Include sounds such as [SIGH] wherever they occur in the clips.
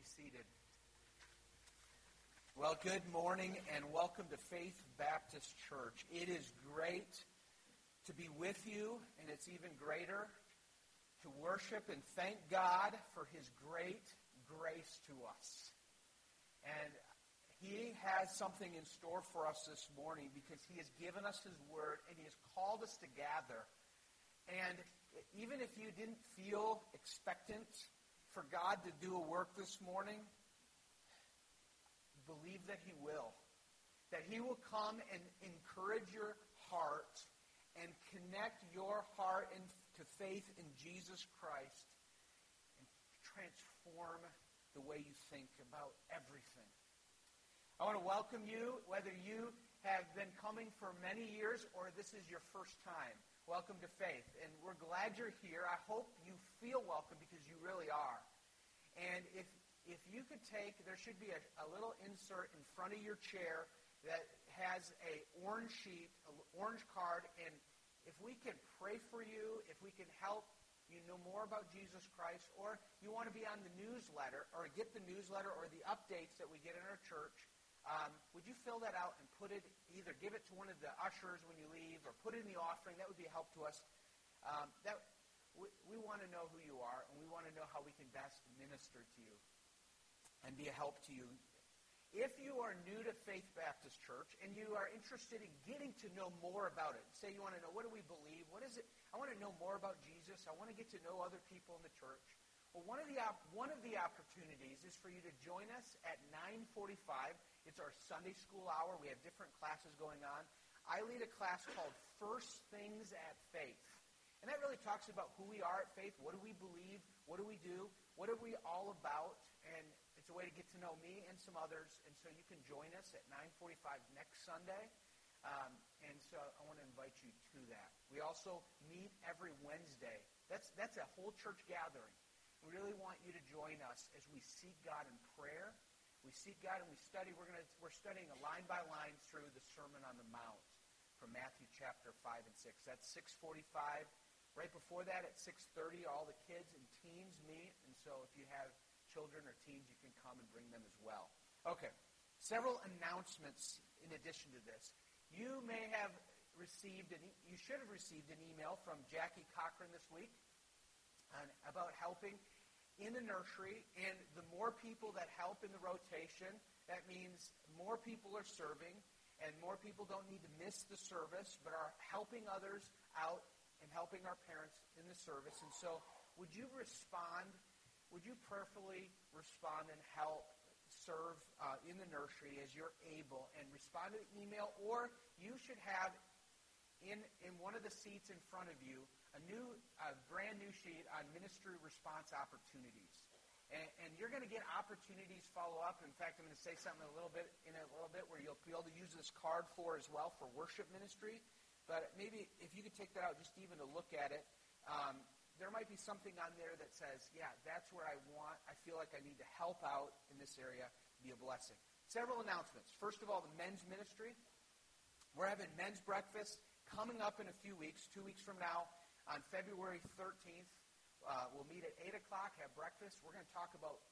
be seated. Well, good morning and welcome to Faith Baptist Church. It is great to be with you, and it's even greater to worship and thank God for His great grace to us. And He has something in store for us this morning because He has given us His Word and He has called us to gather. And even if you didn't feel expectant for God to do a work this morning, believe that He will. That He will come and encourage your heart and connect your heart into faith in Jesus Christ and transform the way you think about everything. I want to welcome you, whether you have been coming for many years or this is your first time. Welcome to Faith. And we're glad you're here. I hope you feel welcome because you really are. And if, if you could take, there should be a, a little insert in front of your chair that has a orange sheet, an orange card, and if we can pray for you, if we can help you know more about Jesus Christ, or you want to be on the newsletter, or get the newsletter or the updates that we get in our church, um, would you fill that out and put it, either give it to one of the ushers when you leave, or put it in the offering? That would be a help to us. Um, that we, we want to know who you are, and we want to know how we can best minister to you and be a help to you if you are new to Faith Baptist Church and you are interested in getting to know more about it, say you want to know what do we believe, what is it? I want to know more about Jesus. I want to get to know other people in the church. Well, one of the op- one of the opportunities is for you to join us at 9:45. It's our Sunday school hour. We have different classes going on. I lead a class called First Things at Faith. And that really talks about who we are at faith, what do we believe, what do we do, what are we all about, and it's a way to get to know me and some others. And so you can join us at 9:45 next Sunday. Um, and so I want to invite you to that. We also meet every Wednesday. That's that's a whole church gathering. We really want you to join us as we seek God in prayer. We seek God and we study. We're gonna we're studying a line by line through the Sermon on the Mount from Matthew chapter five and six. That's 6:45. Right before that, at 6:30, all the kids and teens meet. And so if you have children or teens, you can come and bring them as well. Okay, several announcements in addition to this. You may have received, an, you should have received an email from Jackie Cochran this week on, about helping in the nursery. And the more people that help in the rotation, that means more people are serving, and more people don't need to miss the service, but are helping others out and helping our parents in the service. And so, would you respond would you prayerfully respond and help serve uh, in the nursery as you're able and respond to the email? Or you should have in, in one of the seats in front of you a new, on ministry response opportunities. And, and you're going to get opportunities follow up. In fact, I'm going to say something a little bit in a little bit where you'll be able to use this card for as well for worship ministry. But maybe if you could take that out just even to look at it, um, there might be something on there that says, yeah, that's where I want, I feel like I need to help out in this area, be a blessing. Several announcements. First of all, the men's ministry. We're having men's breakfast coming up in a few weeks, two weeks from now, on February 13th. Uh, we'll meet at 8 o'clock, have breakfast. We're going to talk about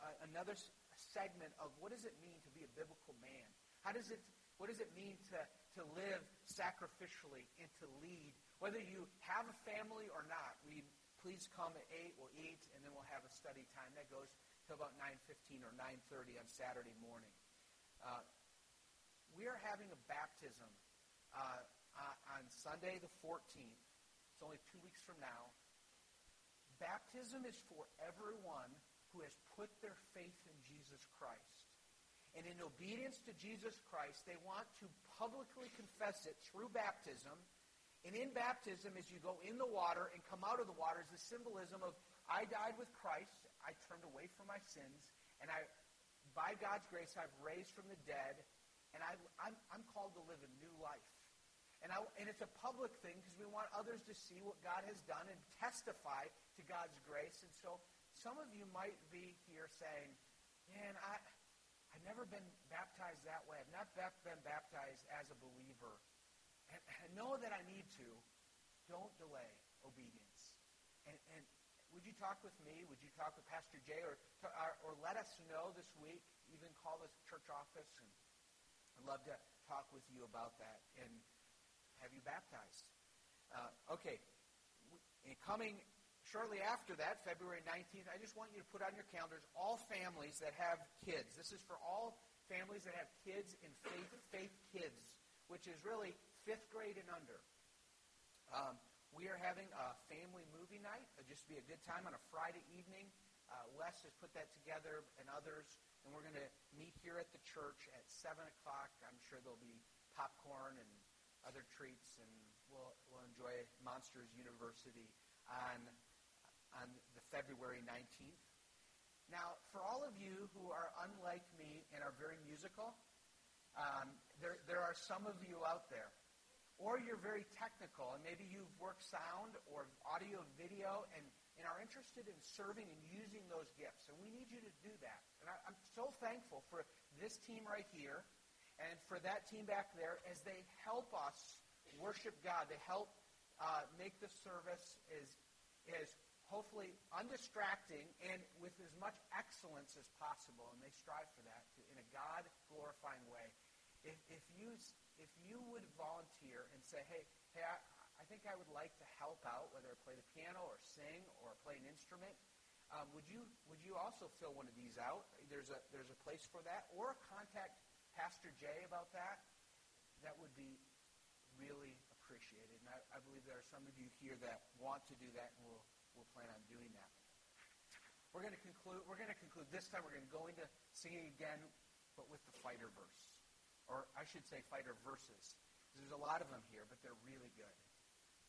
uh, another segment of what does it mean to be a biblical man? How does it, what does it mean to, to live sacrificially and to lead whether you have a family or not, we please come at 8. We'll eat, and then we'll have a study time. That goes to about 9.15 or 9.30 on Saturday morning. Uh, we are having a baptism uh, on Sunday the 14th. It's only two weeks from now. Baptism is for everyone who has put their faith in Jesus Christ. And in obedience to Jesus Christ, they want to publicly confess it through baptism – and in baptism, as you go in the water and come out of the water, is the symbolism of I died with Christ, I turned away from my sins, and I, by God's grace, I've raised from the dead, and I, I'm, I'm called to live a new life. And, I, and it's a public thing because we want others to see what God has done and testify to God's grace. And so some of you might be here saying, man, I, I've never been baptized that way. I've not been baptized as a believer and, and know that I need to, don't delay obedience. And, and would you talk with me? Would you talk with Pastor Jay? Or, or, or let us know this week. Even call the church office. And I'd love to talk with you about that and have you baptized. Uh, okay. Coming shortly after that, February 19th, I just want you to put on your calendars all families that have kids. This is for all families that have kids in faith, faith kids, which is really fifth grade and under. Um, we are having a family movie night. It'll just be a good time on a Friday evening. Uh, Wes has put that together and others, and we're going to meet here at the church at 7 o'clock. I'm sure there'll be popcorn and other treats, and we'll, we'll enjoy Monsters University on, on the February 19th. Now, for all of you who are unlike me and are very musical, um, there, there are some of you out there or you're very technical and maybe you've worked sound or audio video and, and are interested in serving and using those gifts. And we need you to do that. And I, I'm so thankful for this team right here and for that team back there as they help us worship God. They help uh, make the service as, as hopefully undistracting and with as much excellence as possible. And they strive for that to, in a God-glorifying way. If, if you if you would volunteer and say, hey, hey, I, I think I would like to help out, whether I play the piano or sing or play an instrument, um, would you would you also fill one of these out? There's a there's a place for that, or contact Pastor Jay about that. That would be really appreciated, and I, I believe there are some of you here that want to do that, and we'll we'll plan on doing that. We're going to conclude. We're going to conclude this time. We're going to go into singing again, but with the fighter verse or I should say fighter verses. There's a lot of them here, but they're really good.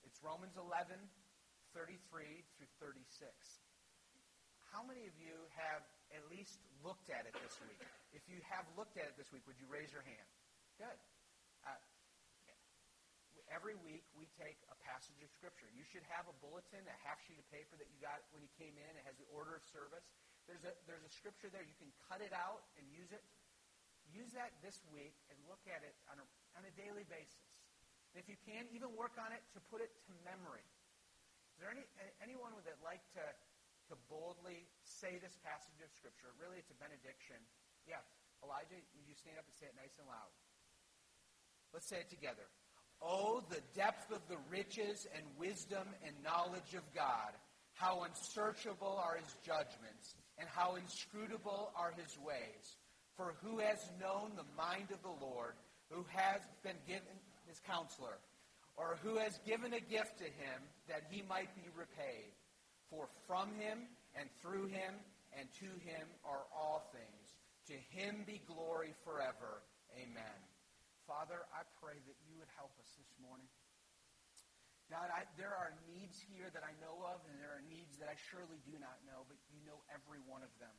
It's Romans 11, 33 through 36. How many of you have at least looked at it this week? If you have looked at it this week, would you raise your hand? Good. Uh, every week we take a passage of Scripture. You should have a bulletin, a half sheet of paper that you got when you came in. It has the order of service. There's a, there's a Scripture there. You can cut it out and use it use that this week and look at it on a, on a daily basis. And if you can, even work on it to put it to memory. Is there any, anyone that like to, to boldly say this passage of Scripture? Really, it's a benediction. Yes. Elijah, you stand up and say it nice and loud? Let's say it together. Oh, the depth of the riches and wisdom and knowledge of God. How unsearchable are his judgments, and how inscrutable are his ways. For who has known the mind of the Lord, who has been given his counselor, or who has given a gift to him that he might be repaid? For from him and through him and to him are all things. To him be glory forever. Amen. Father, I pray that you would help us this morning. God, I, there are needs here that I know of, and there are needs that I surely do not know, but you know every one of them.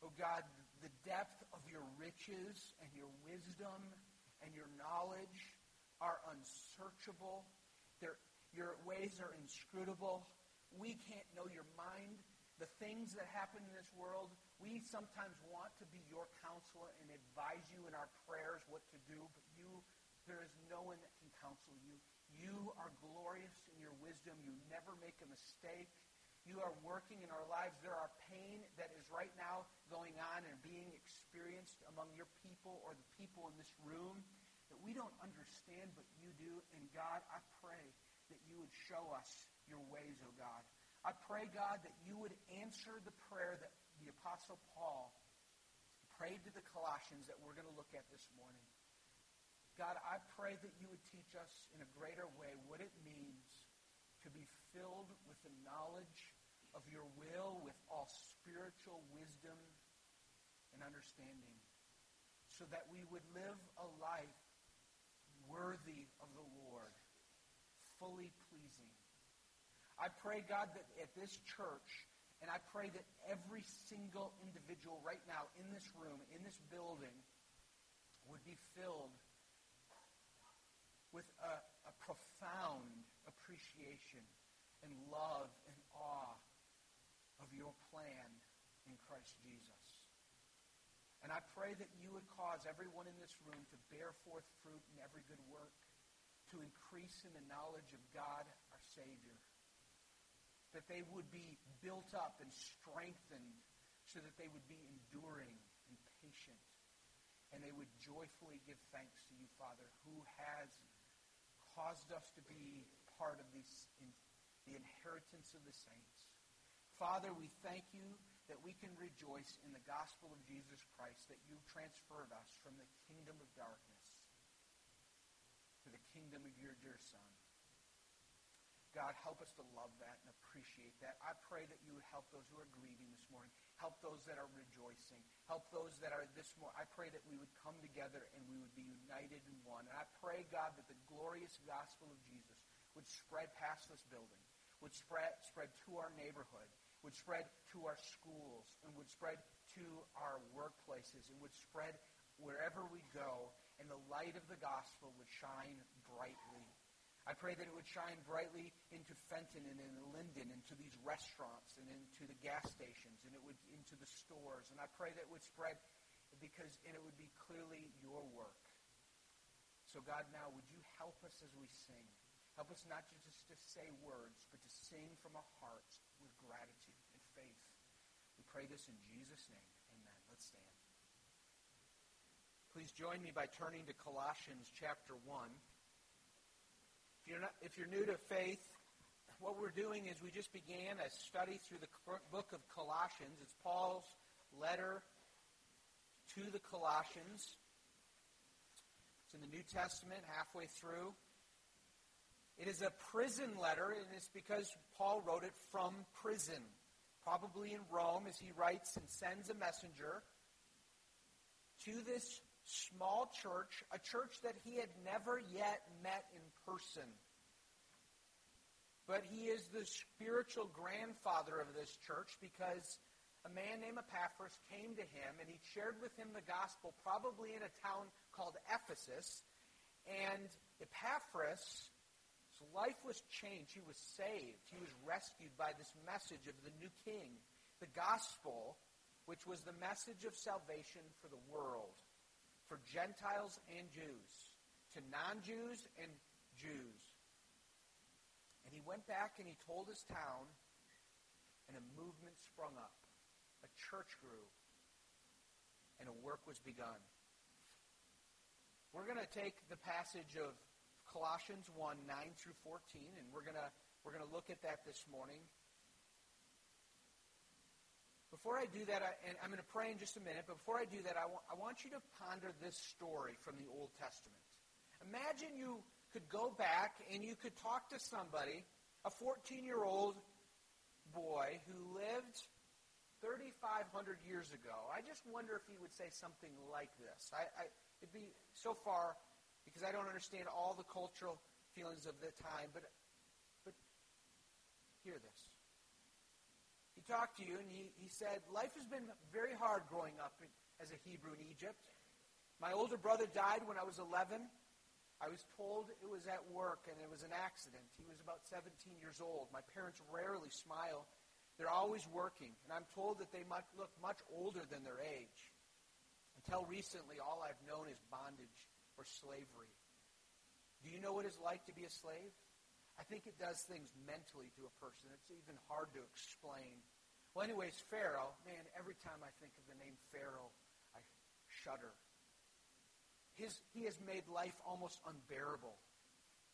Oh God, the depth of your riches and your wisdom and your knowledge are unsearchable. Your ways are inscrutable. We can't know your mind. The things that happen in this world, we sometimes want to be your counselor and advise you in our prayers what to do, but you, there is no one that can counsel you. You are glorious in your wisdom. You never make a mistake you are working in our lives. There are pain that is right now going on and being experienced among your people or the people in this room that we don't understand, but you do. And God, I pray that you would show us your ways, O oh God. I pray, God, that you would answer the prayer that the Apostle Paul prayed to the Colossians that we're going to look at this morning. God, I pray that you would teach us in a greater way what it means to be filled with the knowledge of your will with all spiritual wisdom and understanding, so that we would live a life worthy of the Lord, fully. I pray, God, that at this church, and I pray that every single individual right now in this room, in this building, would be filled with a, a profound appreciation and love and awe of your plan in Christ Jesus. And I pray that you would cause everyone in this room to bear forth fruit in every good work, to increase in the knowledge of God, our Savior. That they would be built up and strengthened so that they would be enduring and patient. And they would joyfully give thanks to you, Father, who has caused us to be part of this, in, the inheritance of the saints. Father, we thank you that we can rejoice in the gospel of Jesus Christ, that you transferred us from the kingdom of darkness to the kingdom of your dear Son. God, help us to love that and appreciate that. I pray that you would help those who are grieving this morning. Help those that are rejoicing. Help those that are this morning. I pray that we would come together and we would be united in one. And I pray, God, that the glorious gospel of Jesus would spread past this building, would spread, spread to our neighborhood, would spread to our schools, and would spread to our workplaces, and would spread wherever we go, and the light of the gospel would shine brightly I pray that it would shine brightly into Fenton and in Linden, into these restaurants and into the gas stations and it would into the stores. And I pray that it would spread because and it would be clearly your work. So God, now would you help us as we sing? Help us not just to say words, but to sing from a heart with gratitude and faith. We pray this in Jesus' name. Amen. Let's stand. Please join me by turning to Colossians chapter 1. If you're, not, if you're new to faith, what we're doing is we just began a study through the book of Colossians. It's Paul's letter to the Colossians. It's in the New Testament, halfway through. It is a prison letter, and it's because Paul wrote it from prison, probably in Rome, as he writes and sends a messenger to this small church, a church that he had never yet met in person. But he is the spiritual grandfather of this church because a man named Epaphras came to him and he shared with him the gospel, probably in a town called Ephesus. And Epaphras' life was changed. He was saved. He was rescued by this message of the new king, the gospel, which was the message of salvation for the world for Gentiles and Jews, to non Jews and Jews. And he went back and he told his town, and a movement sprung up. A church grew, and a work was begun. We're going to take the passage of Colossians 1 9 through 14, and we're going to, we're going to look at that this morning. Before I do that, I, and I'm going to pray in just a minute, but before I do that, I, I want you to ponder this story from the Old Testament. Imagine you could go back and you could talk to somebody, a 14-year-old boy who lived 3,500 years ago. I just wonder if he would say something like this. I, I, it'd be so far, because I don't understand all the cultural feelings of the time, but, but hear this. He talked to you and he, he said, Life has been very hard growing up as a Hebrew in Egypt. My older brother died when I was 11. I was told it was at work and it was an accident. He was about 17 years old. My parents rarely smile. They're always working. And I'm told that they might look much older than their age. Until recently, all I've known is bondage or slavery. Do you know what it's like to be a slave? I think it does things mentally to a person. It's even hard to explain. Well, anyways, Pharaoh, man, every time I think of the name Pharaoh, I shudder. His, he has made life almost unbearable.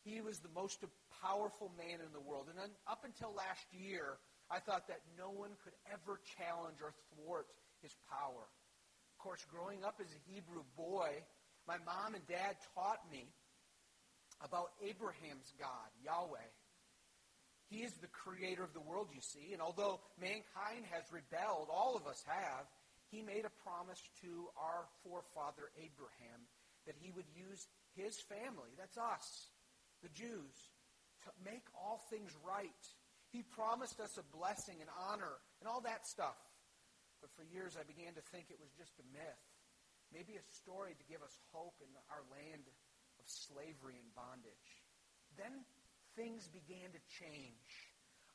He was the most powerful man in the world. And then up until last year, I thought that no one could ever challenge or thwart his power. Of course, growing up as a Hebrew boy, my mom and dad taught me about Abraham's God, Yahweh. He is the creator of the world, you see. And although mankind has rebelled, all of us have, he made a promise to our forefather Abraham that he would use his family, that's us, the Jews, to make all things right. He promised us a blessing and honor and all that stuff. But for years I began to think it was just a myth. Maybe a story to give us hope in our land of slavery and bondage. Then things began to change.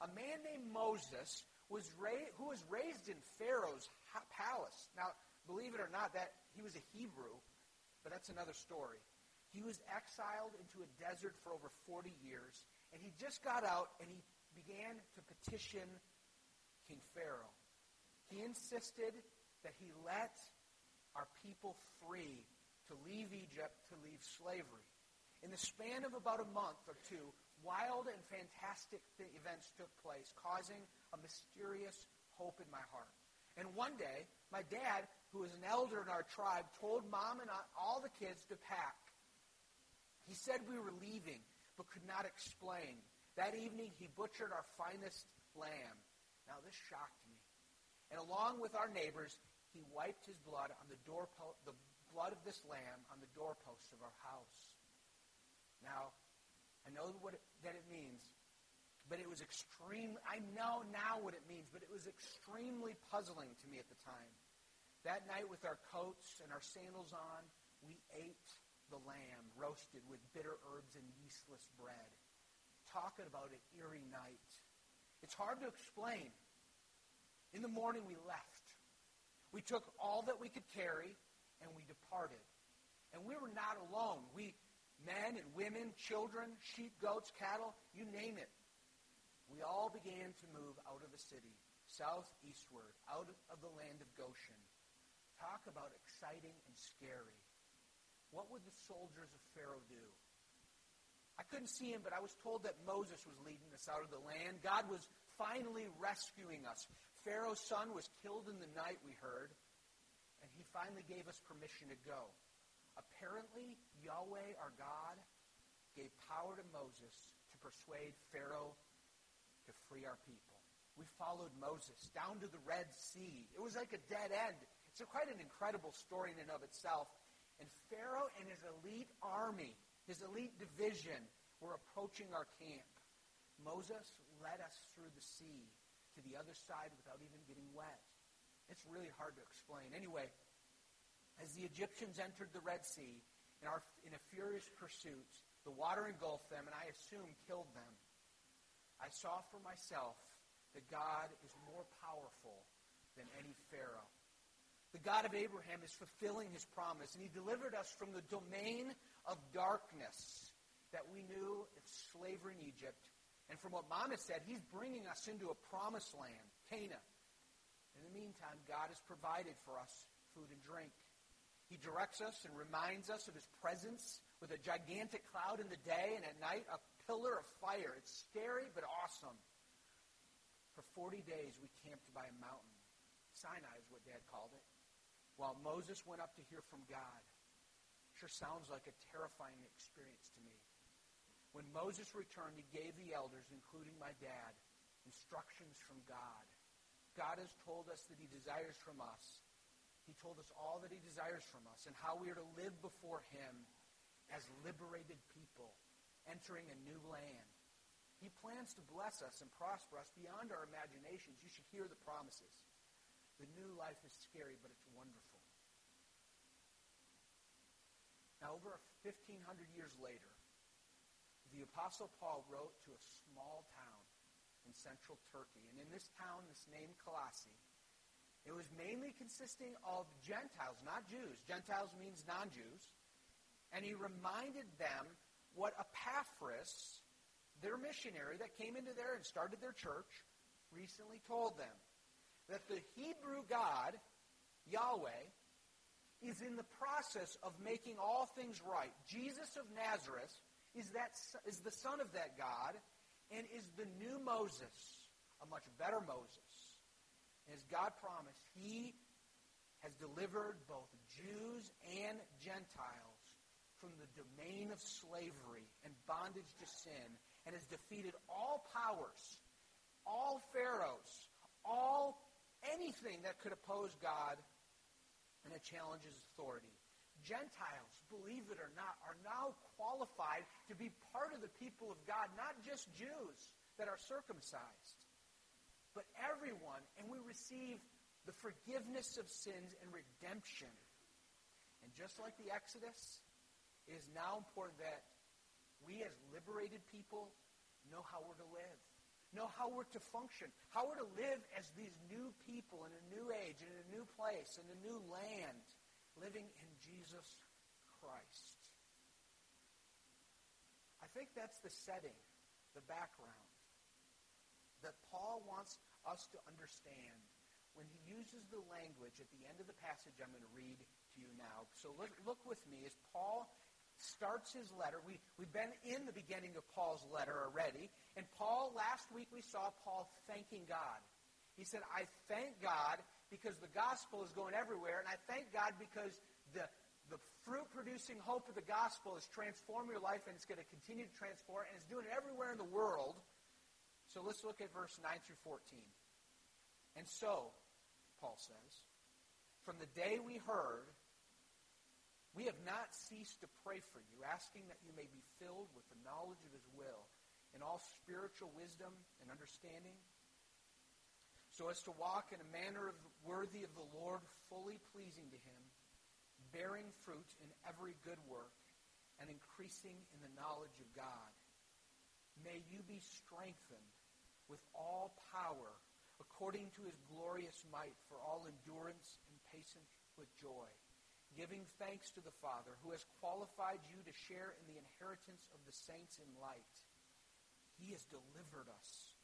A man named Moses was ra- who was raised in Pharaoh's ha- palace. Now, believe it or not, that he was a Hebrew, but that's another story. He was exiled into a desert for over 40 years, and he just got out and he began to petition King Pharaoh. He insisted that he let our people free to leave Egypt, to leave slavery. In the span of about a month or two, wild and fantastic th- events took place, causing a mysterious hope in my heart. And one day, my dad, who was an elder in our tribe, told mom and I, all the kids to pack. He said we were leaving, but could not explain. That evening, he butchered our finest lamb. Now, this shocked me. And along with our neighbors, he wiped his blood on the doorpost, the blood of this lamb on the doorposts of our house. Now, I know what it, that it means, but it was extreme. I know now what it means, but it was extremely puzzling to me at the time. That night, with our coats and our sandals on, we ate the lamb roasted with bitter herbs and yeastless bread. Talking about an eerie night. It's hard to explain. In the morning, we left. We took all that we could carry and we departed. And we were not alone. We, men and women, children, sheep, goats, cattle, you name it. We all began to move out of the city, southeastward, out of the land of Goshen. Talk about exciting and scary. What would the soldiers of Pharaoh do? I couldn't see him, but I was told that Moses was leading us out of the land. God was finally rescuing us. Pharaoh's son was killed in the night, we heard, and he finally gave us permission to go. Apparently, Yahweh, our God, gave power to Moses to persuade Pharaoh to free our people. We followed Moses down to the Red Sea. It was like a dead end. It's quite an incredible story in and of itself. And Pharaoh and his elite army, his elite division, were approaching our camp. Moses led us through the sea to the other side without even getting wet. It's really hard to explain. Anyway, as the Egyptians entered the Red Sea in, our, in a furious pursuit, the water engulfed them and I assume killed them. I saw for myself that God is more powerful than any Pharaoh. The God of Abraham is fulfilling his promise, and he delivered us from the domain of darkness that we knew of slavery in Egypt and from what Mama said, he's bringing us into a promised land, Canaan. In the meantime, God has provided for us food and drink. He directs us and reminds us of his presence with a gigantic cloud in the day and at night a pillar of fire. It's scary but awesome. For 40 days we camped by a mountain. Sinai is what Dad called it. While Moses went up to hear from God. Sure sounds like a terrifying experience to me. When Moses returned, he gave the elders, including my dad, instructions from God. God has told us that he desires from us. He told us all that he desires from us and how we are to live before him as liberated people entering a new land. He plans to bless us and prosper us beyond our imaginations. You should hear the promises. The new life is scary, but it's wonderful. Now, over 1,500 years later, the Apostle Paul wrote to a small town in central Turkey. And in this town, this name Colossae, it was mainly consisting of Gentiles, not Jews. Gentiles means non-Jews. And he reminded them what Epaphras, their missionary that came into there and started their church, recently told them. That the Hebrew God, Yahweh, is in the process of making all things right. Jesus of Nazareth is, that, is the son of that God and is the new Moses, a much better Moses. As God promised, he has delivered both Jews and Gentiles from the domain of slavery and bondage to sin and has defeated all powers, all pharaohs, all anything that could oppose God and that challenges authority. Gentiles, believe it or not, are now qualified to be part of the people of God, not just Jews that are circumcised, but everyone. And we receive the forgiveness of sins and redemption. And just like the Exodus, it is now important that we as liberated people know how we're to live, know how we're to function, how we're to live as these new people in a new age, in a new place, in a new land living in Jesus Christ. I think that's the setting, the background. That Paul wants us to understand when he uses the language at the end of the passage I'm going to read to you now. So look, look with me as Paul starts his letter. We, we've been in the beginning of Paul's letter already. And Paul, last week we saw Paul thanking God. He said, I thank God because the gospel is going everywhere. And I thank God because the, the fruit producing hope of the gospel is transforming your life and it's going to continue to transform and it's doing it everywhere in the world. So let's look at verse 9 through 14. And so, Paul says, from the day we heard, we have not ceased to pray for you, asking that you may be filled with the knowledge of his will in all spiritual wisdom and understanding, so as to walk in a manner of, worthy of the Lord, fully pleasing to him, bearing fruit in every good work, and increasing in the knowledge of God. May you be strengthened with all power according to his glorious might for all endurance and patience with joy, giving thanks to the Father who has qualified you to share in the inheritance of the saints in light. He has delivered us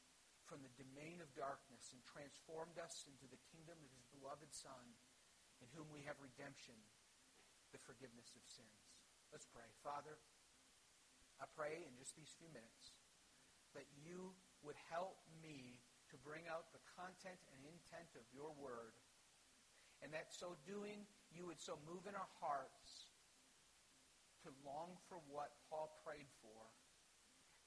from the domain of darkness and transformed us into the kingdom of his beloved Son, in whom we have redemption, the forgiveness of sins. Let's pray. Father, I pray in just these few minutes that you would help me to bring out the content and intent of your word. And that so doing, you would so move in our hearts to long for what Paul prayed for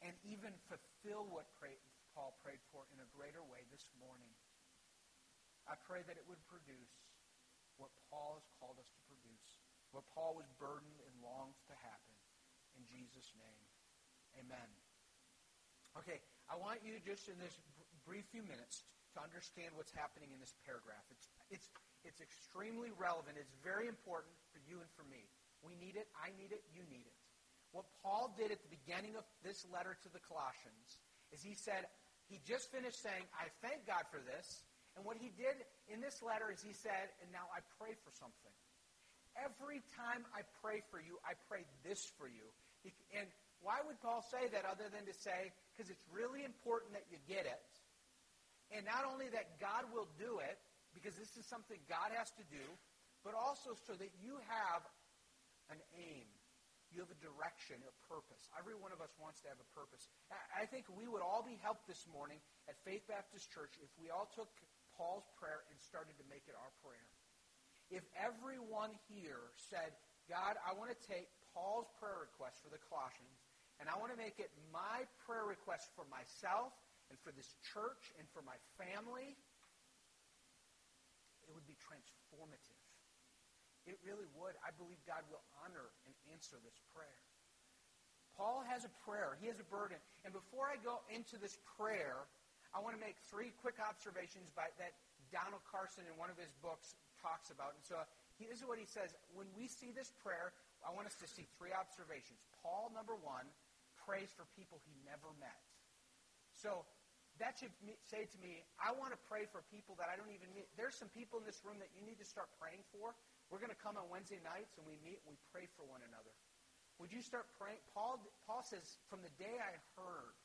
and even fulfill what pray, Paul prayed for in a greater way this morning. I pray that it would produce what Paul has called us to produce, what Paul was burdened and longs to happen. In Jesus' name, amen. Okay, I want you just in this brief few minutes to understand what's happening in this paragraph. It's, it's, it's extremely relevant. It's very important for you and for me. We need it. I need it. You need it. What Paul did at the beginning of this letter to the Colossians is he said, he just finished saying, I thank God for this. And what he did in this letter is he said, and now I pray for something. Every time I pray for you, I pray this for you. And why would Paul say that other than to say, because it's really important that you get it, and not only that God will do it, because this is something God has to do, but also so that you have an aim. You have a direction, a purpose. Every one of us wants to have a purpose. I think we would all be helped this morning at Faith Baptist Church if we all took Paul's prayer and started to make it our prayer. If everyone here said, God, I want to take Paul's prayer request for the Colossians, and I want to make it my prayer request for myself and for this church and for my family, it would be transformative. It really would. I believe God will honor and answer this prayer. Paul has a prayer. He has a burden. And before I go into this prayer, I want to make three quick observations by, that Donald Carson in one of his books talks about. And so this is what he says. When we see this prayer, I want us to see three observations. Paul, number one, prays for people he never met. So that should say to me, I want to pray for people that I don't even meet. There's some people in this room that you need to start praying for. We're going to come on Wednesday nights and we meet and we pray for one another. Would you start praying? Paul, Paul says, from the day I heard,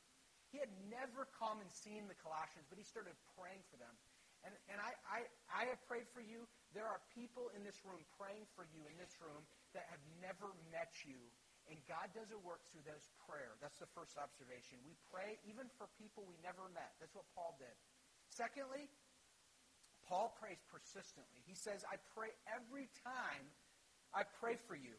he had never come and seen the Colossians, but he started praying for them. And, and I, I, I have prayed for you. There are people in this room praying for you in this room that have never met you and God does a work through those prayer. That's the first observation. We pray even for people we never met. That's what Paul did. Secondly, Paul prays persistently. He says, I pray every time I pray for you.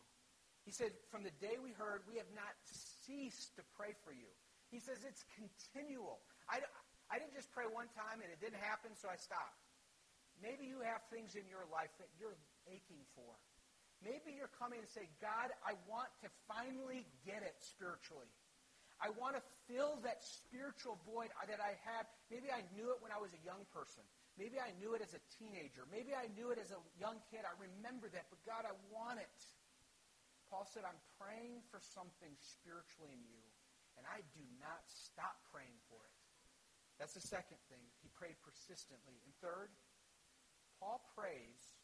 He said, from the day we heard, we have not ceased to pray for you. He says it's continual. I, I didn't just pray one time and it didn't happen, so I stopped. Maybe you have things in your life that you're aching for. Maybe you're coming and say, God, I want to finally get it spiritually. I want to fill that spiritual void that I had. Maybe I knew it when I was a young person. Maybe I knew it as a teenager. Maybe I knew it as a young kid. I remember that, but God, I want it. Paul said, I'm praying for something spiritually in you, and I do not stop praying for it. That's the second thing. He prayed persistently. And third, Paul prays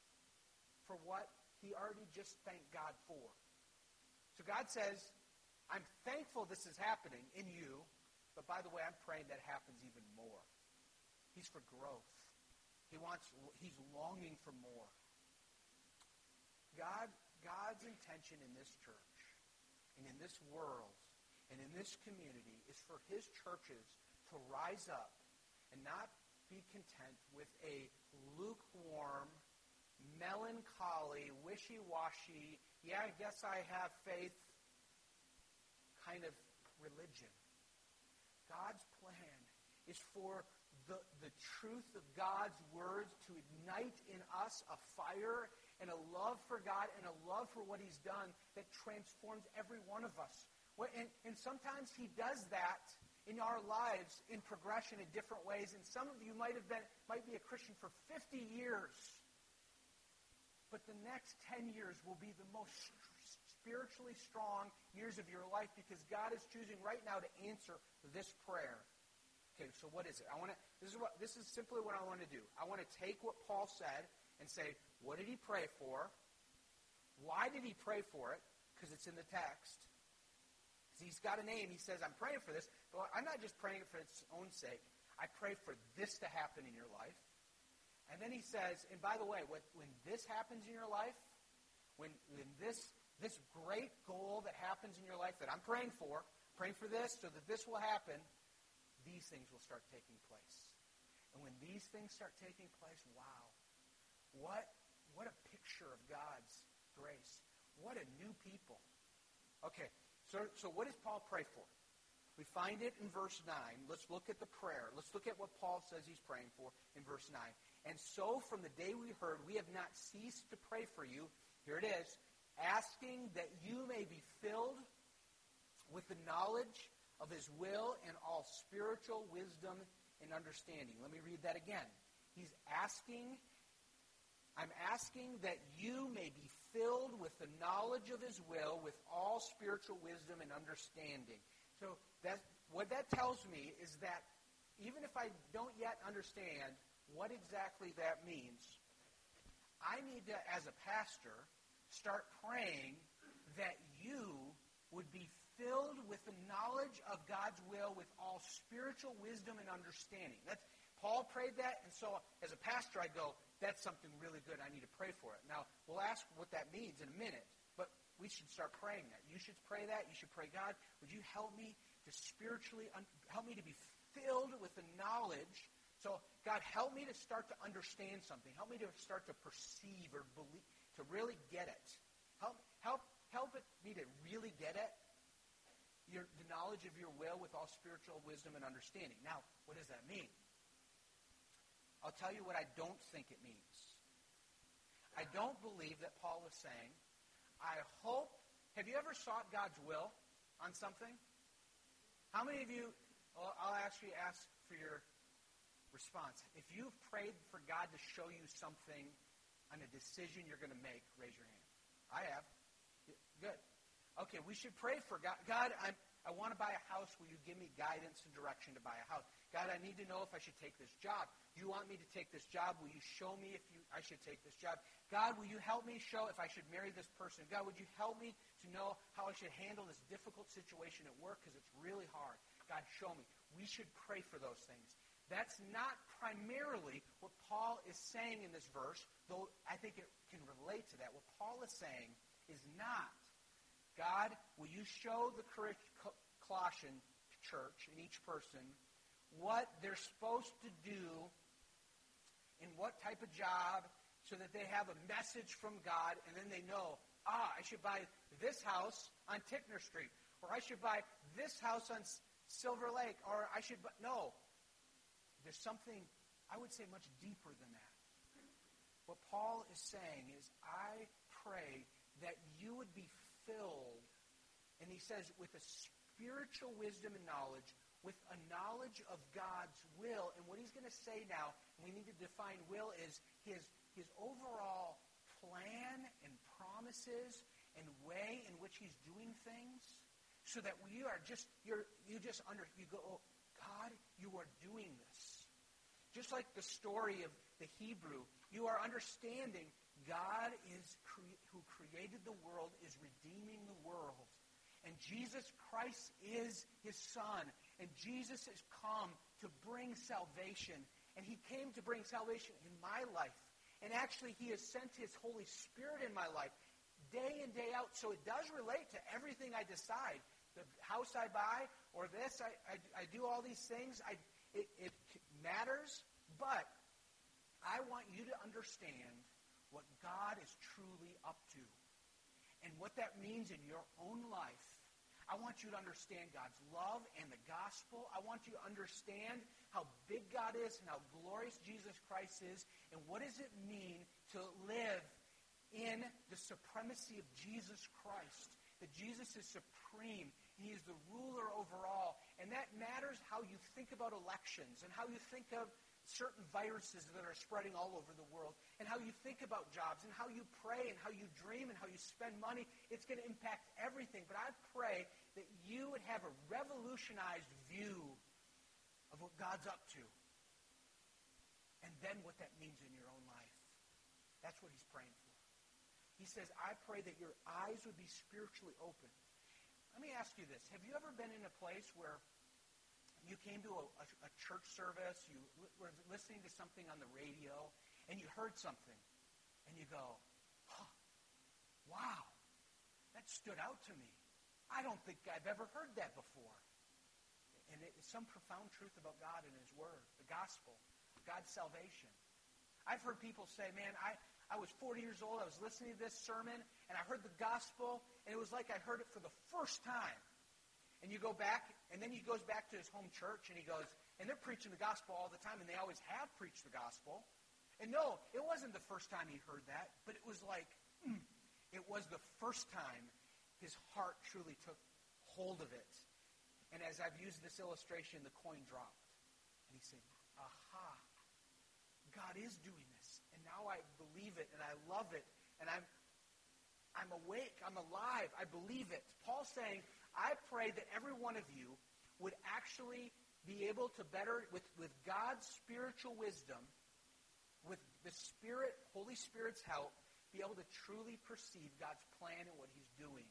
for what he already just thanked God for. So God says, I'm thankful this is happening in you, but by the way, I'm praying that happens even more. He's for growth. He wants, he's longing for more. God, God's intention in this church and in this world and in this community is for his churches to rise up and not be content with a lukewarm, melancholy, wishy-washy, yeah, I guess I have faith kind of religion. God's plan is for the, the truth of God's words to ignite in us a fire and a love for God and a love for what he's done that transforms every one of us. And, and sometimes he does that in our lives in progression in different ways. And some of you might have been might be a Christian for 50 years. But the next 10 years will be the most spiritually strong years of your life because God is choosing right now to answer this prayer. Okay, so what is it? I want to this is what this is simply what I want to do. I want to take what Paul said and say, what did he pray for? Why did he pray for it? Because it's in the text. He's got a name. He says, I'm praying for this, but I'm not just praying for its own sake. I pray for this to happen in your life. And then he says, and by the way, when, when this happens in your life, when, when this, this great goal that happens in your life that I'm praying for, praying for this so that this will happen, these things will start taking place. And when these things start taking place, wow, what, what a picture of God's grace. What a new people. Okay, so, so what does Paul pray for? We find it in verse 9. Let's look at the prayer. Let's look at what Paul says he's praying for in verse 9. And so from the day we heard, we have not ceased to pray for you. Here it is. Asking that you may be filled with the knowledge of his will and all spiritual wisdom and understanding. Let me read that again. He's asking I'm asking that you may be filled with the knowledge of his will, with all spiritual wisdom and understanding. So that, what that tells me is that even if I don't yet understand what exactly that means, I need to, as a pastor, start praying that you would be filled with the knowledge of God's will with all spiritual wisdom and understanding. That's, Paul prayed that, and so as a pastor, I go, that's something really good. I need to pray for it. Now, we'll ask what that means in a minute, but we should start praying that. You should pray that. You should pray, God, would you help me to spiritually, un- help me to be filled with the knowledge. So, God, help me to start to understand something. Help me to start to perceive or believe, to really get it. Help, help, help me to really get it. Your, the knowledge of your will with all spiritual wisdom and understanding. Now, what does that mean? I'll tell you what I don't think it means. I don't believe that Paul is saying, I hope. Have you ever sought God's will on something? How many of you, well, I'll actually ask for your response. If you've prayed for God to show you something on a decision you're going to make, raise your hand. I have. Good. Okay, we should pray for God. God, I'm, I want to buy a house. Will you give me guidance and direction to buy a house? God, I need to know if I should take this job. You want me to take this job? Will you show me if you, I should take this job? God, will you help me show if I should marry this person? God, would you help me to know how I should handle this difficult situation at work because it's really hard? God, show me. We should pray for those things. That's not primarily what Paul is saying in this verse, though I think it can relate to that. What Paul is saying is not God, will you show the Colossian church and each person what they're supposed to do in what type of job so that they have a message from God and then they know, ah, I should buy this house on Tickner Street or I should buy this house on Silver Lake or I should buy, no. There's something, I would say, much deeper than that. What Paul is saying is, I pray that you would be filled, and he says, with a spiritual wisdom and knowledge, with a knowledge of God's will. And what he's going to say now, we need to define will, is his, his overall plan and promises and way in which he's doing things so that we are just you're you just under you go oh, god you are doing this just like the story of the hebrew you are understanding God is cre- who created the world is redeeming the world. And Jesus Christ is his son. And Jesus has come to bring salvation. and he came to bring salvation in my life. And actually, he has sent his Holy Spirit in my life day in, day out. So it does relate to everything I decide. The house I buy or this, I, I, I do all these things. I, it, it matters, but I want you to understand what God is truly up to and what that means in your own life I want you to understand God's love and the gospel. I want you to understand how big God is and how glorious Jesus Christ is. And what does it mean to live in the supremacy of Jesus Christ? That Jesus is supreme. He is the ruler over all. And that matters how you think about elections and how you think of certain viruses that are spreading all over the world, and how you think about jobs, and how you pray, and how you dream, and how you spend money. It's going to impact everything. But I pray that you would have a revolutionized view of what God's up to, and then what that means in your own life. That's what he's praying for. He says, I pray that your eyes would be spiritually open. Let me ask you this. Have you ever been in a place where you came to a, a, a church service, you li- were listening to something on the radio, and you heard something, and you go, huh, wow, that stood out to me. I don't think I've ever heard that before. And it's some profound truth about God and His Word, the gospel, God's salvation. I've heard people say, man, I, I was 40 years old, I was listening to this sermon, and I heard the gospel, and it was like I heard it for the first time. And you go back, and then he goes back to his home church, and he goes, and they're preaching the gospel all the time, and they always have preached the gospel. And no, it wasn't the first time he heard that, but it was like, mm, it was the first time his heart truly took hold of it. And as I've used this illustration, the coin dropped. And he said, aha, God is doing this. Now I believe it, and I love it, and I'm, I'm awake, I'm alive, I believe it. Paul's saying, I pray that every one of you would actually be able to better, with, with God's spiritual wisdom, with the Spirit, Holy Spirit's help, be able to truly perceive God's plan and what he's doing.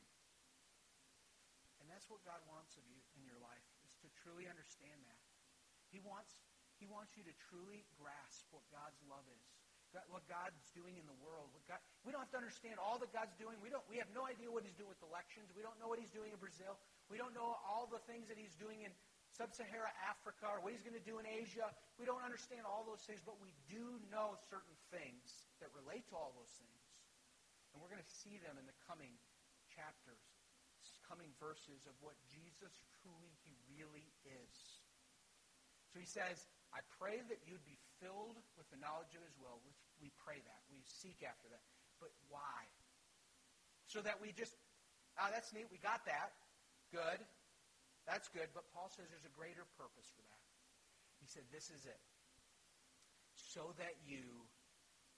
And that's what God wants of you in your life, is to truly understand that. He wants, he wants you to truly grasp what God's love is what God's doing in the world. God, we don't have to understand all that God's doing. We, don't, we have no idea what he's doing with elections. We don't know what he's doing in Brazil. We don't know all the things that he's doing in sub-Saharan Africa or what he's going to do in Asia. We don't understand all those things, but we do know certain things that relate to all those things. And we're going to see them in the coming chapters, coming verses of what Jesus truly he really is. So he says, I pray that you'd be filled with the knowledge of his will. We pray that. We seek after that. But why? So that we just, oh, that's neat. We got that. Good. That's good. But Paul says there's a greater purpose for that. He said, this is it. So that you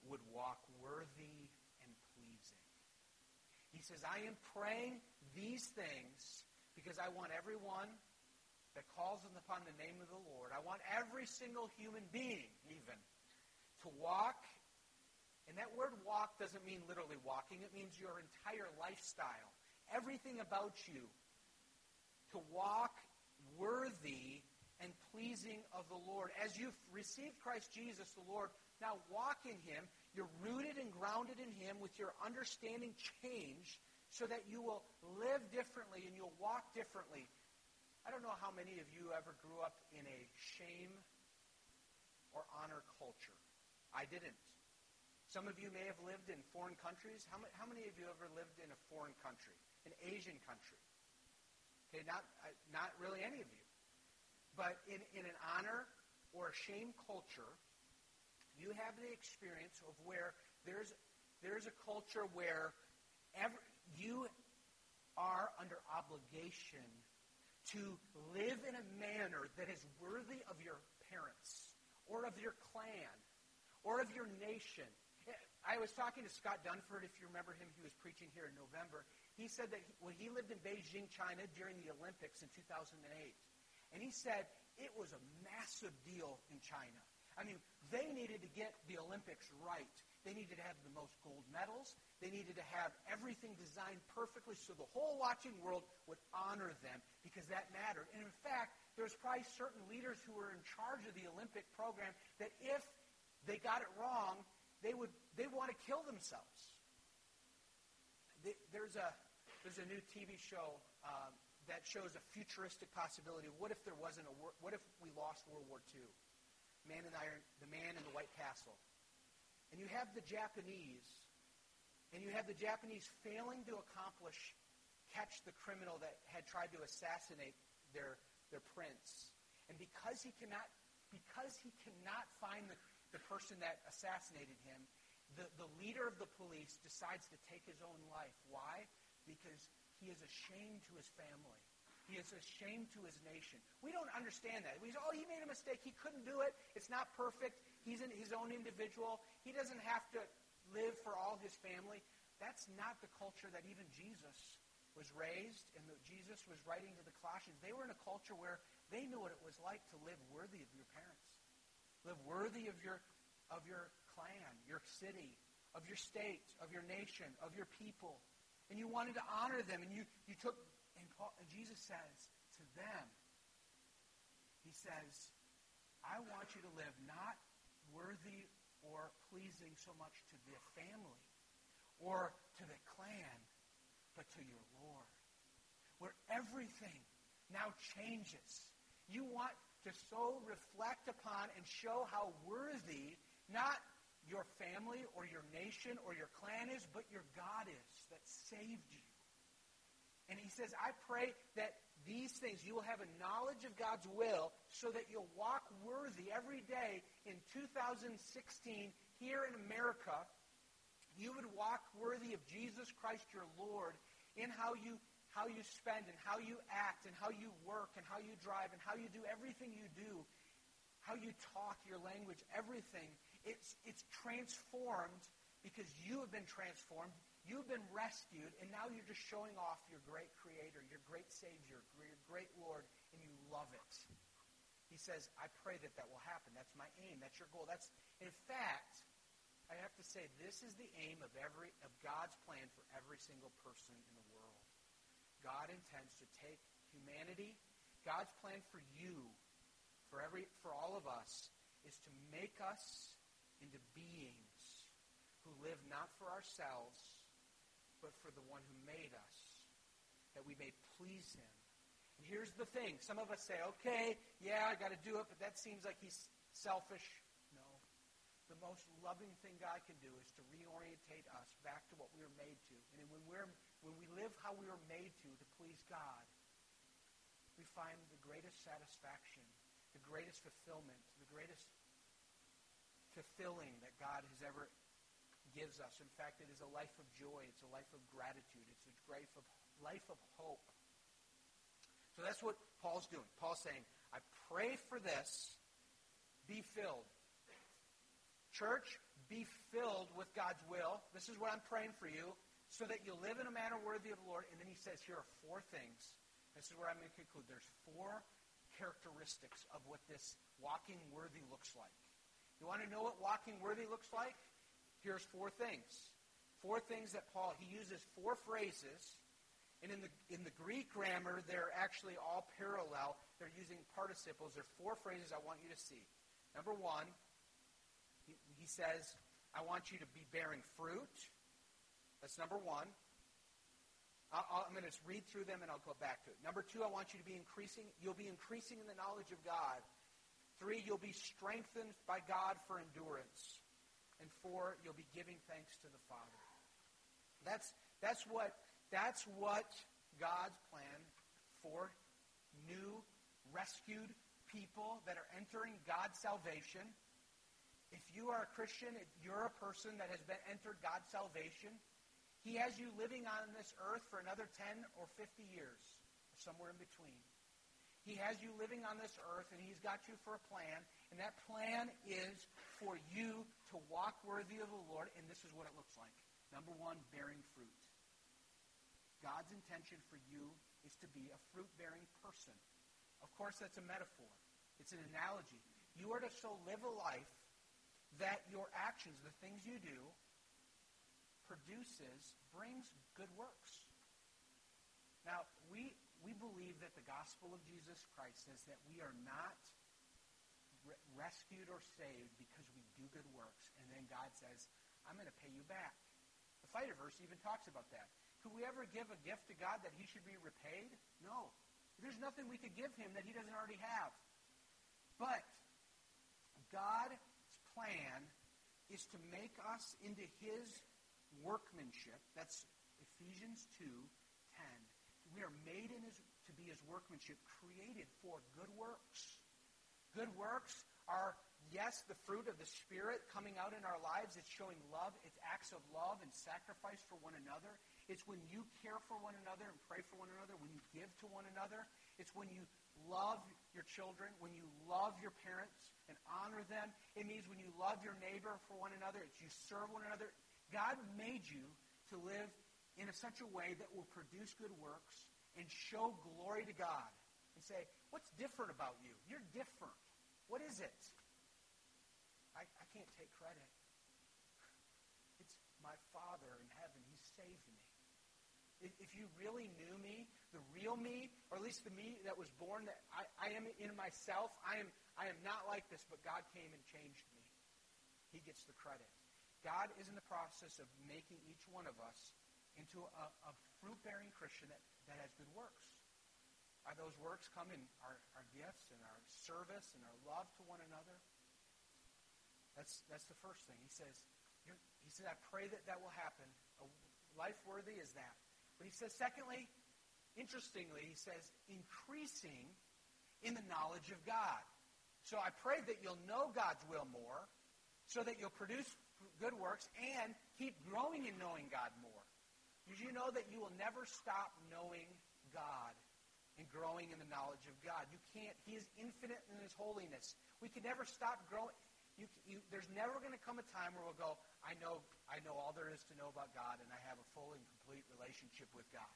would walk worthy and pleasing. He says, I am praying these things because I want everyone that calls upon the name of the Lord. I want every single human being, even, to walk. And that word walk doesn't mean literally walking, it means your entire lifestyle, everything about you, to walk worthy and pleasing of the Lord. As you've received Christ Jesus, the Lord, now walk in Him. You're rooted and grounded in Him with your understanding changed so that you will live differently and you'll walk differently. I don't know how many of you ever grew up in a shame or honor culture. I didn't. Some of you may have lived in foreign countries. How, many, how many of you ever lived in a foreign country, an Asian country? Okay, not, uh, not really any of you. But in, in an honor or a shame culture, you have the experience of where there's, there's a culture where every, you are under obligation to live in a manner that is worthy of your parents or of your clan or of your nation. I was talking to Scott Dunford, if you remember him, he was preaching here in November. He said that when he lived in Beijing, China during the Olympics in 2008, and he said it was a massive deal in China. I mean, they needed to get the Olympics right. They needed to have the most gold medals. They needed to have everything designed perfectly so the whole watching world would honor them because that mattered. And in fact, there's probably certain leaders who were in charge of the Olympic program that if they got it wrong, they would they want to kill themselves. There's a there's a new TV show um, that shows a futuristic possibility what if there wasn't a war, what if we lost World War II? Man in the Iron, the Man in the White Castle, and you have the Japanese and you have the Japanese failing to accomplish, catch the criminal that had tried to assassinate their, their prince. And because he cannot, because he cannot find the, the person that assassinated him, the, the leader of the police decides to take his own life. Why? Because he is ashamed to his family. He is ashamed to his nation. We don't understand that. We say, oh, he made a mistake. He couldn't do it. It's not perfect. He's in his own individual. He doesn't have to live for all his family. That's not the culture that even Jesus was raised and that Jesus was writing to the Colossians. They were in a culture where they knew what it was like to live worthy of your parents, live worthy of your, of your clan, your city, of your state, of your nation, of your people. And you wanted to honor them, and you, you took, and, Paul, and Jesus says to them, He says, I want you to live not worthy or pleasing so much to the family or to the clan, but to your Lord, where everything now changes. You want to so reflect upon and show how worthy not your family or your nation or your clan is, but your God is that saved you. And he says, I pray that these things, you will have a knowledge of God's will so that you'll walk worthy every day in 2016 here in America. You would walk worthy of Jesus Christ your Lord in how you how you spend and how you act and how you work and how you drive and how you do everything you do, how you talk, your language, everything. It's, it's transformed because you have been transformed. You've been rescued, and now you're just showing off your great Creator, your great Savior, your great Lord, and you love it. He says, I pray that that will happen. That's my aim. That's your goal. That's, in fact, I have to say, this is the aim of every of God's plan for every single person in the world. God intends to take humanity. God's plan for you, for every for all of us, is to make us into beings who live not for ourselves, but for the one who made us, that we may please him. And here's the thing. Some of us say, okay, yeah, I got to do it, but that seems like he's selfish. No. The most loving thing God can do is to reorientate us back to what we were made to. And when, we're, when we live how we were made to, to please God, we find the greatest satisfaction, the greatest fulfillment, the greatest fulfilling that God has ever gives us. In fact, it is a life of joy. It's a life of gratitude. It's a life of, life of hope. So that's what Paul's doing. Paul's saying, I pray for this. Be filled. Church, be filled with God's will. This is what I'm praying for you, so that you live in a manner worthy of the Lord. And then he says, here are four things. This is where I'm going to conclude. There's four characteristics of what this walking worthy looks like. You want to know what walking worthy looks like? here's four things. Four things that Paul, he uses four phrases. And in the, in the Greek grammar, they're actually all parallel. They're using participles. There are four phrases I want you to see. Number one, he, he says, I want you to be bearing fruit. That's number one. i am going to read through them and I'll go back to it. Number two, I want you to be increasing. You'll be increasing in the knowledge of God. Three, you'll be strengthened by God for endurance. And four, you'll be giving thanks to the Father. That's, that's, what, that's what God's plan for new, rescued people that are entering God's salvation. If you are a Christian, if you're a person that has been entered God's salvation. He has you living on this earth for another 10 or 50 years, or somewhere in between. He has you living on this earth, and He's got you for a plan, and that plan is for you to walk worthy of the Lord, and this is what it looks like. Number one, bearing fruit. God's intention for you is to be a fruit-bearing person. Of course, that's a metaphor. It's an analogy. You are to so live a life that your actions, the things you do, produces brings good works. Now, we, we believe that the gospel of Jesus Christ says that we are not re- rescued or saved because we do good works, and then God says, I'm going to pay you back. The fighter verse even talks about that. Could we ever give a gift to God that he should be repaid? No. There's nothing we could give him that he doesn't already have. But God's plan is to make us into his workmanship. That's Ephesians 2, 10. We are made in his, to be his workmanship, created for good works. Good works are, yes, the fruit of the Spirit coming out in our lives. It's showing love. It's acts of love and sacrifice for one another. It's when you care for one another and pray for one another, when you give to one another. It's when you love your children, when you love your parents and honor them. It means when you love your neighbor for one another. It's you serve one another. God made you to live in a such a way that will produce good works and show glory to God. And say, what's different about you? You're different. What is it? I, I can't take credit. [LAUGHS] It's my Father in heaven. He saved me. If you really knew me, the real me, or at least the me that was born, that I, I am in myself, I am, I am not like this, but God came and changed me. He gets the credit. God is in the process of making each one of us into a, a fruit-bearing Christian that, that has good works. Are those works come in our, our gifts and our service and our love to one another? That's, that's the first thing. He says, he says, I pray that that will happen. A life worthy is that. But he says, secondly, interestingly, he says, increasing in the knowledge of God. So I pray that you'll know God's will more so that you'll produce good works and keep growing in knowing God more. Did you know that you will never stop knowing God and growing in the knowledge of God? You can't. He is infinite in his holiness. We can never stop growing. You, you, there's never going to come a time where we'll go, I know, I know all there is to know about God, and I have a full and complete relationship with God.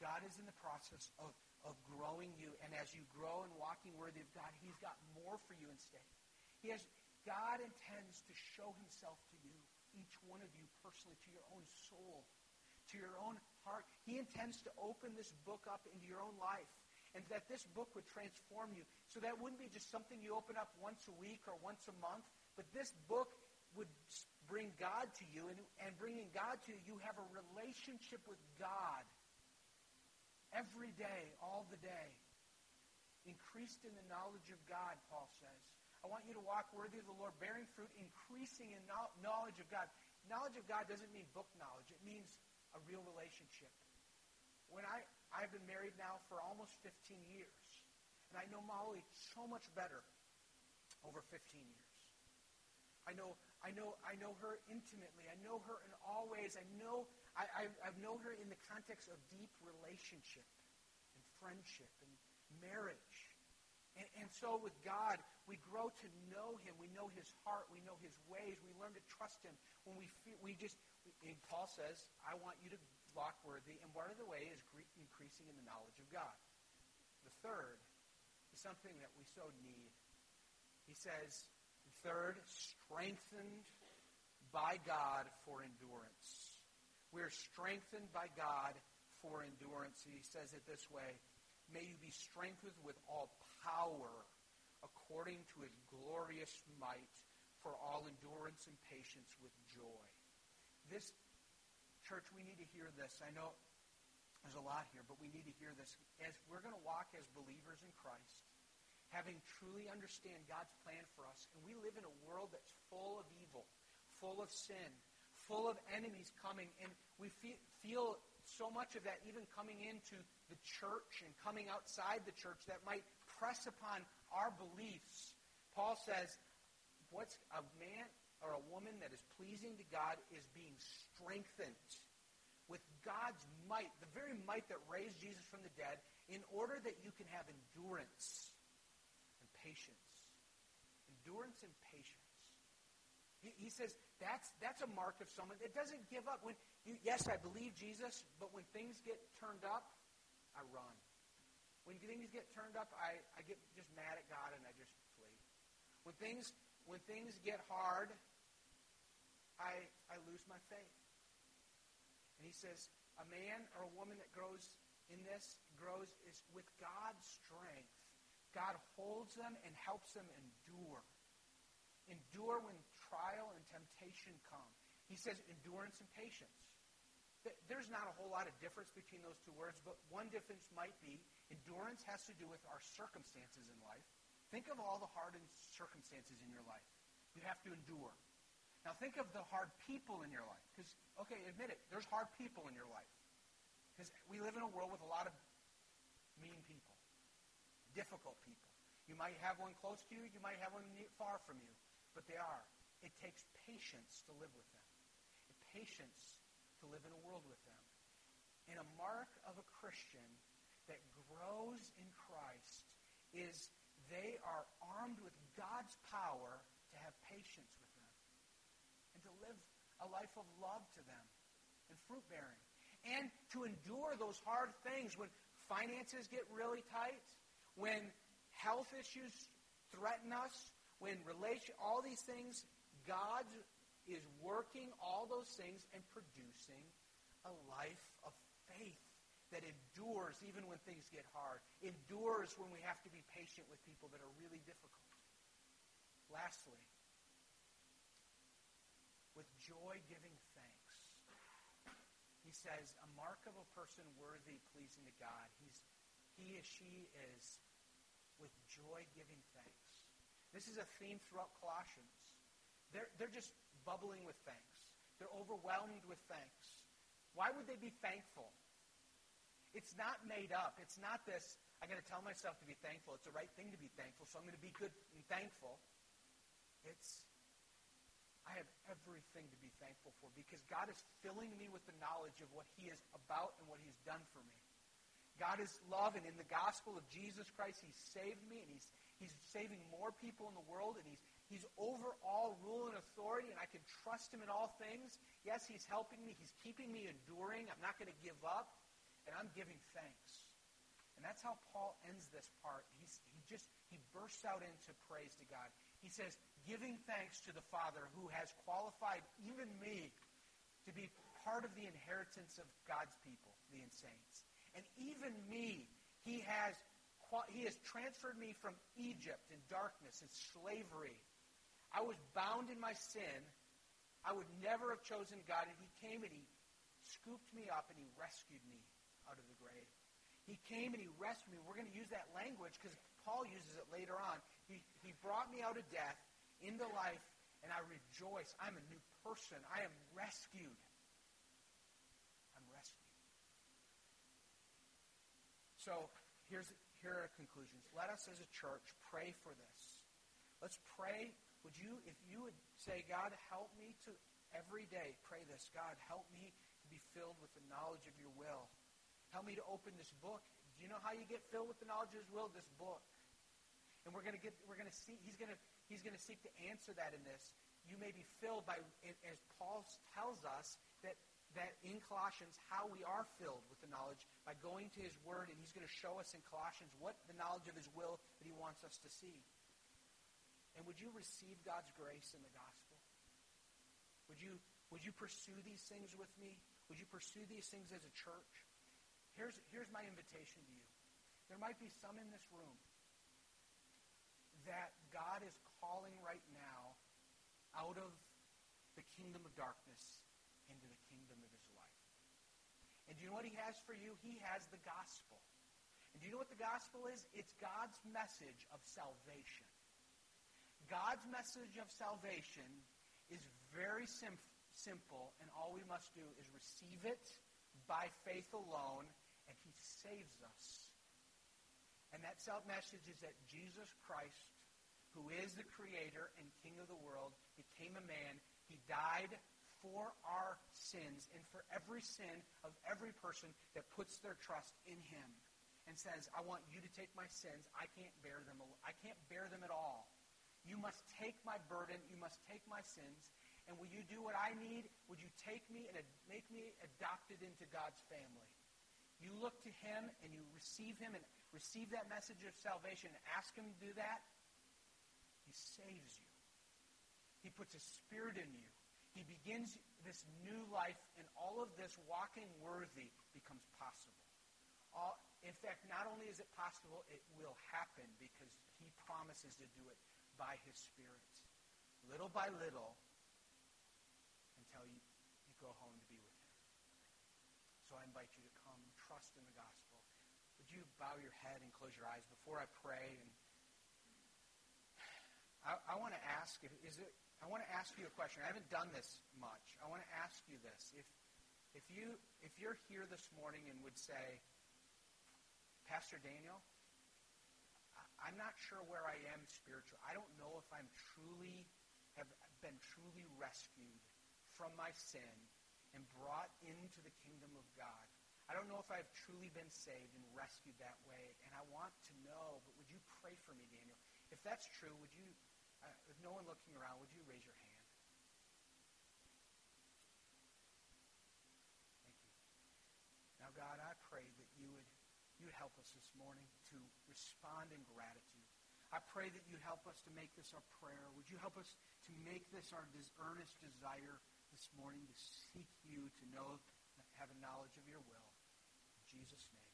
God is in the process of, of growing you, and as you grow and walking worthy of God, He's got more for you instead. He has, God intends to show Himself to you, each one of you personally, to your own soul, to your own heart. He intends to open this book up into your own life and that this book would transform you. So that wouldn't be just something you open up once a week or once a month, but this book would bring God to you, and, and bringing God to you, you have a relationship with God every day, all the day. Increased in the knowledge of God, Paul says. I want you to walk worthy of the Lord, bearing fruit, increasing in knowledge of God. Knowledge of God doesn't mean book knowledge. It means a real relationship. When I, I've been married now for almost 15 years. And I know Molly so much better over 15 years. I know, I know, I know her intimately. I know her in all ways. I know, I, I, I've known her in the context of deep relationship and friendship and marriage. And, and so with God, we grow to know Him. We know His heart. We know His ways. We learn to trust Him. When we we just, and Paul says, I want you to walk worthy. And one of the way is increasing in the knowledge of God. The third is something that we so need. He says, third, strengthened by God for endurance. We're strengthened by God for endurance. He says it this way May you be strengthened with all power according to his glorious might for all endurance and patience with joy. This Church, we need to hear this. I know there's a lot here, but we need to hear this. As we're going to walk as believers in Christ, having truly understand God's plan for us, and we live in a world that's full of evil, full of sin, full of enemies coming, and we feel so much of that even coming into the church and coming outside the church that might press upon our beliefs. Paul says, what's a man or a woman that is pleasing to God is being strengthened with God's might, the very might that raised Jesus from the dead, in order that you can have endurance and patience. Endurance and patience. He, he says that's, that's a mark of someone that doesn't give up. When you, yes, I believe Jesus, but when things get turned up, I run. When things get turned up, I, I get just mad at God and I just flee. When things when things get hard, I, I lose my faith. And he says, a man or a woman that grows in this grows is with God's strength. God holds them and helps them endure. Endure when trial and temptation come. He says endurance and patience. There's not a whole lot of difference between those two words, but one difference might be endurance has to do with our circumstances in life. Think of all the hardened circumstances in your life. You have to endure. Now think of the hard people in your life. Because, okay, admit it, there's hard people in your life. Because we live in a world with a lot of mean people, difficult people. You might have one close to you, you might have one far from you, but they are. It takes patience to live with them. And patience to live in a world with them. And a mark of a Christian that grows in Christ is they are armed with God's power to have patience with them and to live a life of love to them and fruit bearing. And to endure those hard things when finances get really tight, when health issues threaten us, when relation, all these things, God is working all those things and producing a life of that endures even when things get hard, endures when we have to be patient with people that are really difficult. Lastly, with joy giving thanks. He says, a mark of a person worthy, pleasing to God. He's, he or she is with joy giving thanks. This is a theme throughout Colossians. They're, they're just bubbling with thanks. They're overwhelmed with thanks. Why would they be thankful? It's not made up. It's not this, I got to tell myself to be thankful. It's the right thing to be thankful, so I'm going to be good and thankful. It's, I have everything to be thankful for because God is filling me with the knowledge of what He is about and what He's done for me. God is love, and in the gospel of Jesus Christ, He saved me, and He's, he's saving more people in the world, and He's, he's over all rule and authority, and I can trust Him in all things. Yes, He's helping me. He's keeping me enduring. I'm not going to give up and I'm giving thanks. And that's how Paul ends this part. He's, he just he bursts out into praise to God. He says, giving thanks to the Father who has qualified even me to be part of the inheritance of God's people, the saints. And even me, he has he has transferred me from Egypt and darkness and slavery. I was bound in my sin. I would never have chosen God, and he came and he scooped me up and he rescued me out of the grave. He came and he rescued me. We're going to use that language because Paul uses it later on. He, he brought me out of death into life, and I rejoice. I'm a new person. I am rescued. I'm rescued. So here's, here are conclusions. Let us as a church pray for this. Let's pray. Would you, if you would say, God, help me to every day pray this. God, help me to be filled with the knowledge of your will. Help me to open this book. Do you know how you get filled with the knowledge of His will? This book. And we're to get. We're to see. He's to. He's to seek to answer that in this. You may be filled by, as Paul tells us, that that in Colossians how we are filled with the knowledge by going to His Word, and He's going to show us in Colossians what the knowledge of His will that He wants us to see. And would you receive God's grace in the gospel? Would you would you pursue these things with me? Would you pursue these things as a church? Here's, here's my invitation to you. There might be some in this room that God is calling right now out of the kingdom of darkness into the kingdom of his life. And do you know what he has for you? He has the gospel. And do you know what the gospel is? It's God's message of salvation. God's message of salvation is very sim- simple, and all we must do is receive it by faith alone and he saves us. And that self message is that Jesus Christ, who is the creator and king of the world, became a man. He died for our sins and for every sin of every person that puts their trust in him and says, I want you to take my sins. I can't bear them. I can't bear them at all. You must take my burden. You must take my sins. And will you do what I need? Would you take me and make me adopted into God's family? You look to him and you receive him and receive that message of salvation and ask him to do that, he saves you. He puts a spirit in you. He begins this new life and all of this walking worthy becomes possible. All, in fact, not only is it possible, it will happen because he promises to do it by his Spirit. Little by little, until you, you go home to be with him. So I invite you trust in the gospel. Would you bow your head and close your eyes before I pray? And I, I want to ask, is it, I want to ask you a question. I haven't done this much. I want to ask you this. If, if, you, if you're here this morning and would say, Pastor Daniel, I'm not sure where I am spiritual. I don't know if I'm truly, have been truly rescued from my sin and brought into the kingdom of God. I don't know if I've truly been saved and rescued that way, and I want to know, but would you pray for me, Daniel? If that's true, would you uh, with no one looking around, would you raise your hand? Thank you. Now, God, I pray that you would you help us this morning to respond in gratitude. I pray that you help us to make this our prayer. Would you help us to make this our earnest desire this morning to seek you, to know, have a knowledge of your will. Jesus' name.